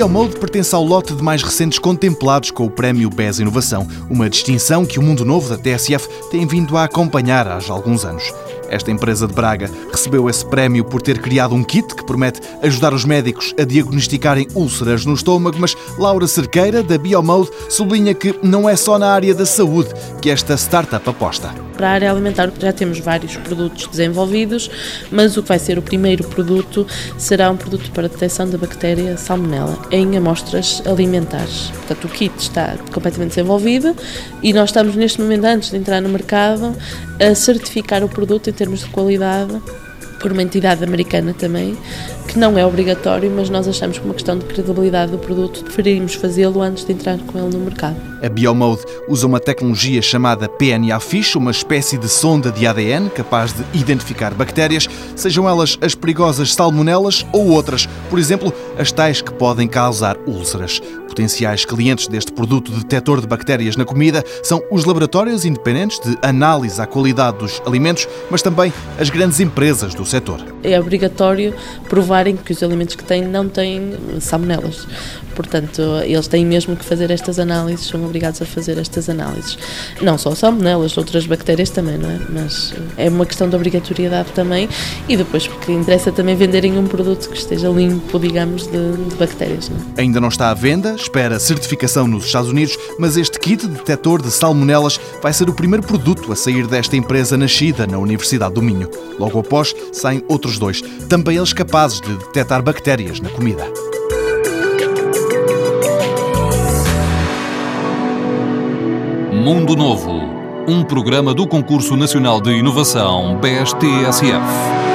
Biomode pertence ao lote de mais recentes contemplados com o Prémio BES Inovação, uma distinção que o Mundo Novo da TSF tem vindo a acompanhar há alguns anos. Esta empresa de Braga recebeu esse prémio por ter criado um kit que promete ajudar os médicos a diagnosticarem úlceras no estômago, mas Laura Cerqueira, da Biomode, sublinha que não é só na área da saúde que esta startup aposta. Para a área alimentar já temos vários produtos desenvolvidos, mas o que vai ser o primeiro produto será um produto para detecção da bactéria Salmonella em amostras alimentares. Portanto, o kit está completamente desenvolvido e nós estamos neste momento, antes de entrar no mercado, a certificar o produto termos de qualidade por uma entidade americana também, que não é obrigatório, mas nós achamos que uma questão de credibilidade do produto preferimos fazê-lo antes de entrar com ele no mercado. A Biomode usa uma tecnologia chamada PNA Fish, uma espécie de sonda de ADN capaz de identificar bactérias, sejam elas as perigosas salmonelas ou outras, por exemplo, as tais que podem causar úlceras. Potenciais clientes deste produto detector de bactérias na comida são os laboratórios independentes de análise à qualidade dos alimentos, mas também as grandes empresas do setor. É obrigatório provarem que os alimentos que têm não têm salmonelas. Portanto, eles têm mesmo que fazer estas análises, são obrigados a fazer estas análises. Não só salmonelas, outras bactérias também, não é? Mas é uma questão de obrigatoriedade também e depois porque interessa também venderem um produto que esteja limpo, digamos, de, de bactérias. Não é? Ainda não está à venda, espera certificação nos Estados Unidos, mas este kit detector de salmonelas vai ser o primeiro produto a sair desta empresa nascida na Universidade do Minho. Logo após, saem outros dois, também eles capazes de detectar bactérias na comida. Mundo Novo, um programa do Concurso Nacional de Inovação BSTSF.